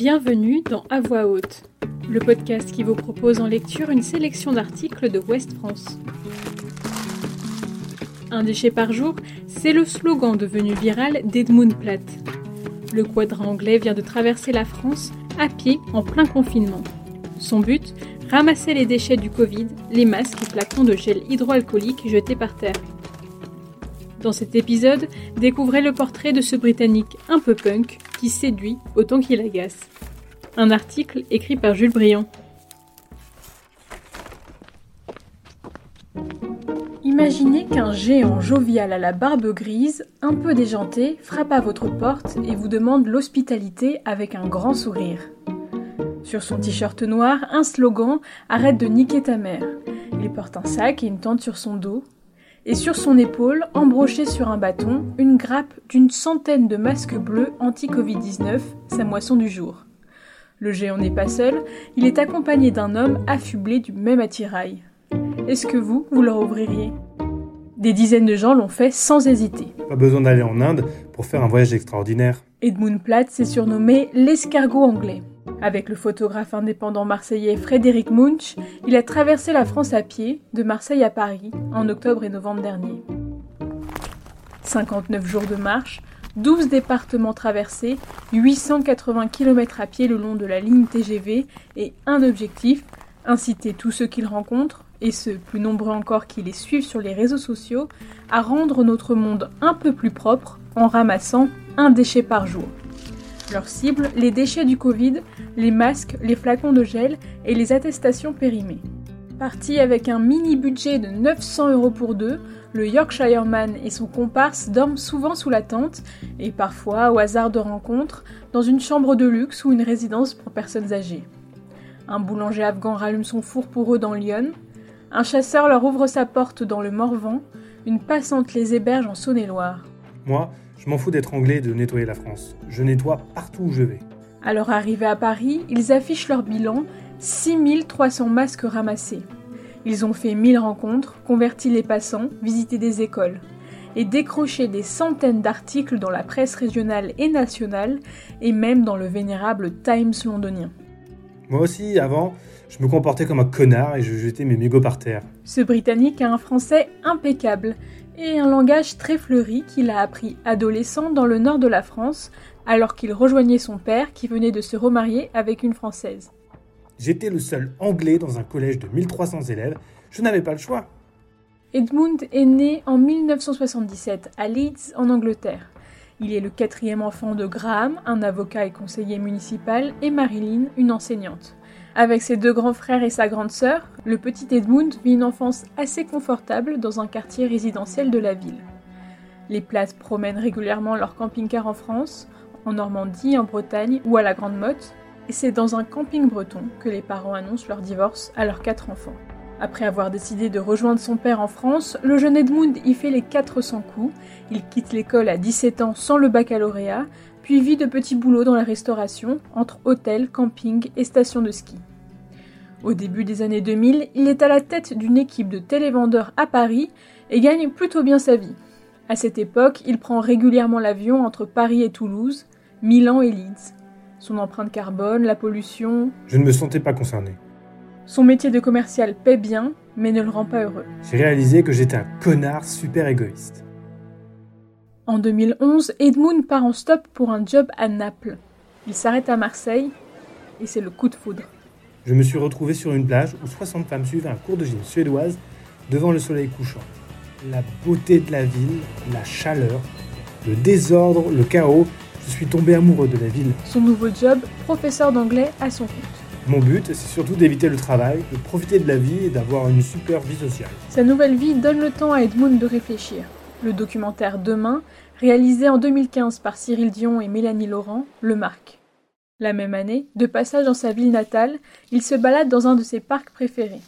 Bienvenue dans À voix haute, le podcast qui vous propose en lecture une sélection d'articles de Ouest France. Un déchet par jour, c'est le slogan devenu viral d'Edmund Platt. Le quadrant anglais vient de traverser la France à pied en plein confinement. Son but Ramasser les déchets du Covid, les masques et flacons de gel hydroalcoolique jetés par terre. Dans cet épisode, découvrez le portrait de ce Britannique un peu punk séduit autant qu'il agace. Un article écrit par Jules Briand. Imaginez qu'un géant jovial à la barbe grise, un peu déjanté, frappe à votre porte et vous demande l'hospitalité avec un grand sourire. Sur son t-shirt noir, un slogan Arrête de niquer ta mère. Il porte un sac et une tente sur son dos, et sur son épaule, embroché sur un bâton, une grappe d'une centaine de masques bleus anti-Covid-19, sa moisson du jour. Le géant n'est pas seul, il est accompagné d'un homme affublé du même attirail. Est-ce que vous, vous leur ouvririez? Des dizaines de gens l'ont fait sans hésiter. Pas besoin d'aller en Inde pour faire un voyage extraordinaire. Edmund Platt s'est surnommé l'escargot anglais. Avec le photographe indépendant marseillais Frédéric Munch, il a traversé la France à pied, de Marseille à Paris, en octobre et novembre dernier. 59 jours de marche, 12 départements traversés, 880 km à pied le long de la ligne TGV et un objectif, inciter tous ceux qu'il rencontre, et ceux plus nombreux encore qui les suivent sur les réseaux sociaux, à rendre notre monde un peu plus propre en ramassant un déchet par jour. Leur cible, les déchets du Covid, les masques, les flacons de gel et les attestations périmées. Parti avec un mini budget de 900 euros pour deux, le Yorkshireman et son comparse dorment souvent sous la tente et parfois, au hasard de rencontres, dans une chambre de luxe ou une résidence pour personnes âgées. Un boulanger afghan rallume son four pour eux dans Lyon, un chasseur leur ouvre sa porte dans le Morvan, une passante les héberge en Saône-et-Loire. Moi, je m'en fous d'être anglais et de nettoyer la France. Je nettoie partout où je vais. À leur arrivée à Paris, ils affichent leur bilan 6300 masques ramassés. Ils ont fait 1000 rencontres, converti les passants, visité des écoles et décroché des centaines d'articles dans la presse régionale et nationale et même dans le vénérable Times londonien. Moi aussi, avant, je me comportais comme un connard et je jetais mes mégots par terre. Ce Britannique a un français impeccable et un langage très fleuri qu'il a appris adolescent dans le nord de la France alors qu'il rejoignait son père qui venait de se remarier avec une Française. J'étais le seul anglais dans un collège de 1300 élèves, je n'avais pas le choix. Edmund est né en 1977 à Leeds en Angleterre. Il est le quatrième enfant de Graham, un avocat et conseiller municipal, et Marilyn, une enseignante. Avec ses deux grands frères et sa grande sœur, le petit Edmund vit une enfance assez confortable dans un quartier résidentiel de la ville. Les places promènent régulièrement leur camping-car en France, en Normandie, en Bretagne ou à la Grande Motte, et c'est dans un camping breton que les parents annoncent leur divorce à leurs quatre enfants. Après avoir décidé de rejoindre son père en France, le jeune Edmund y fait les 400 coups. Il quitte l'école à 17 ans sans le baccalauréat, puis vit de petits boulots dans la restauration, entre hôtels, camping et stations de ski. Au début des années 2000, il est à la tête d'une équipe de télévendeurs à Paris et gagne plutôt bien sa vie. À cette époque, il prend régulièrement l'avion entre Paris et Toulouse, Milan et Leeds. Son empreinte carbone, la pollution. Je ne me sentais pas concerné. Son métier de commercial paie bien, mais ne le rend pas heureux. J'ai réalisé que j'étais un connard super égoïste. En 2011, Edmund part en stop pour un job à Naples. Il s'arrête à Marseille et c'est le coup de foudre. Je me suis retrouvé sur une plage où 60 femmes suivaient un cours de gym suédoise devant le soleil couchant. La beauté de la ville, la chaleur, le désordre, le chaos, je suis tombé amoureux de la ville. Son nouveau job, professeur d'anglais à son compte. Mon but, c'est surtout d'éviter le travail, de profiter de la vie et d'avoir une super vie sociale. Sa nouvelle vie donne le temps à Edmund de réfléchir. Le documentaire Demain, réalisé en 2015 par Cyril Dion et Mélanie Laurent, le marque. La même année, de passage dans sa ville natale, il se balade dans un de ses parcs préférés.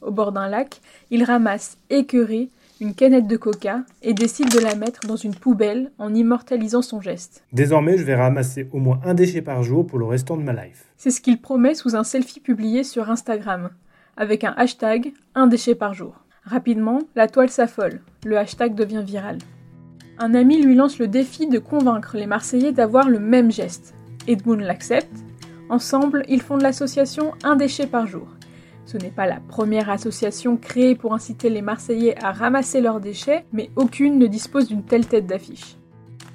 Au bord d'un lac, il ramasse, écœuré, une canette de coca et décide de la mettre dans une poubelle en immortalisant son geste. Désormais, je vais ramasser au moins un déchet par jour pour le restant de ma life. C'est ce qu'il promet sous un selfie publié sur Instagram, avec un hashtag un déchet par jour. Rapidement, la toile s'affole, le hashtag devient viral. Un ami lui lance le défi de convaincre les Marseillais d'avoir le même geste. Edmund l'accepte. Ensemble, ils fondent l'association Un déchet par jour. Ce n'est pas la première association créée pour inciter les Marseillais à ramasser leurs déchets, mais aucune ne dispose d'une telle tête d'affiche.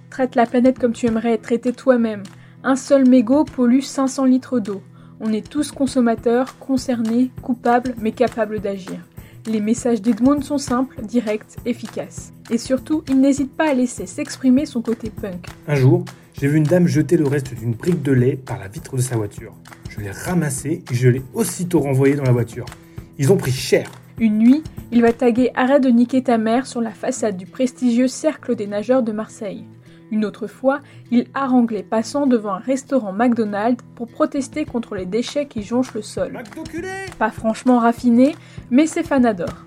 Traite la planète comme tu aimerais être traité toi-même. Un seul mégot pollue 500 litres d'eau. On est tous consommateurs, concernés, coupables, mais capables d'agir. Les messages d'Edmund sont simples, directs, efficaces. Et surtout, il n'hésite pas à laisser s'exprimer son côté punk. Un jour, j'ai vu une dame jeter le reste d'une brique de lait par la vitre de sa voiture. Je l'ai ramassé et je l'ai aussitôt renvoyé dans la voiture. Ils ont pris cher. Une nuit, il va taguer Arrête de niquer ta mère sur la façade du prestigieux Cercle des nageurs de Marseille. Une autre fois, il harangue les passants devant un restaurant McDonald's pour protester contre les déchets qui jonchent le sol. Pas franchement raffiné, mais ses fans adorent.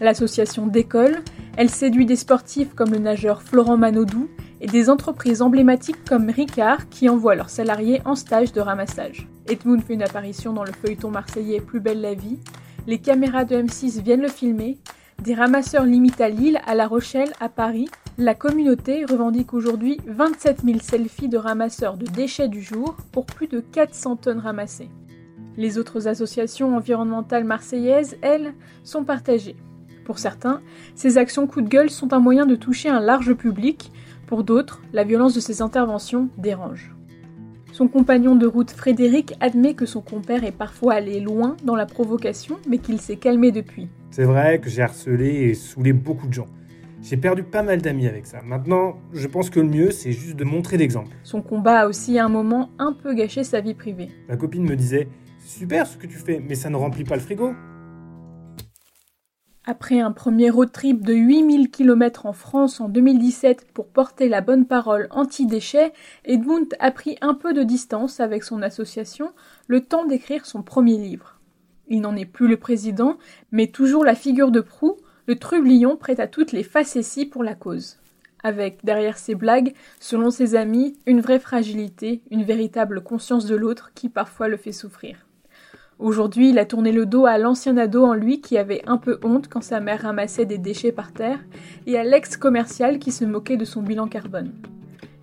L'association décolle, elle séduit des sportifs comme le nageur Florent Manodou et des entreprises emblématiques comme Ricard qui envoient leurs salariés en stage de ramassage. Edmund fait une apparition dans le feuilleton marseillais Plus belle la vie, les caméras de M6 viennent le filmer, des ramasseurs limitent à Lille, à La Rochelle, à Paris. La communauté revendique aujourd'hui 27 000 selfies de ramasseurs de déchets du jour pour plus de 400 tonnes ramassées. Les autres associations environnementales marseillaises, elles, sont partagées. Pour certains, ces actions coup de gueule sont un moyen de toucher un large public, pour d'autres, la violence de ces interventions dérange. Son compagnon de route Frédéric admet que son compère est parfois allé loin dans la provocation, mais qu'il s'est calmé depuis. C'est vrai que j'ai harcelé et saoulé beaucoup de gens. J'ai perdu pas mal d'amis avec ça. Maintenant, je pense que le mieux, c'est juste de montrer l'exemple. Son combat a aussi à un moment un peu gâché sa vie privée. Ma copine me disait super ce que tu fais, mais ça ne remplit pas le frigo. Après un premier road trip de 8000 km en France en 2017 pour porter la bonne parole anti-déchets, Edmund a pris un peu de distance avec son association, le temps d'écrire son premier livre. Il n'en est plus le président, mais toujours la figure de proue, le trublion prêt à toutes les facéties pour la cause. Avec, derrière ses blagues, selon ses amis, une vraie fragilité, une véritable conscience de l'autre qui parfois le fait souffrir. Aujourd'hui, il a tourné le dos à l'ancien ado en lui qui avait un peu honte quand sa mère ramassait des déchets par terre, et à l'ex-commercial qui se moquait de son bilan carbone.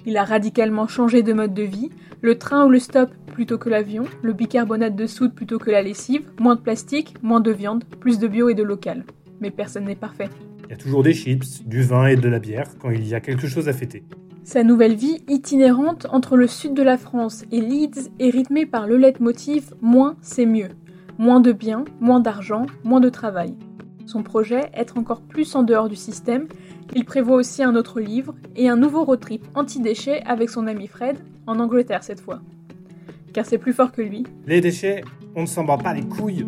Il a radicalement changé de mode de vie, le train ou le stop plutôt que l'avion, le bicarbonate de soude plutôt que la lessive, moins de plastique, moins de viande, plus de bio et de local. Mais personne n'est parfait. Il y a toujours des chips, du vin et de la bière quand il y a quelque chose à fêter. Sa nouvelle vie itinérante entre le sud de la France et Leeds est rythmée par le leitmotiv Moins c'est mieux. Moins de biens, moins d'argent, moins de travail. Son projet, être encore plus en dehors du système, il prévoit aussi un autre livre et un nouveau road trip anti-déchets avec son ami Fred, en Angleterre cette fois. Car c'est plus fort que lui. Les déchets, on ne s'en bat pas les couilles.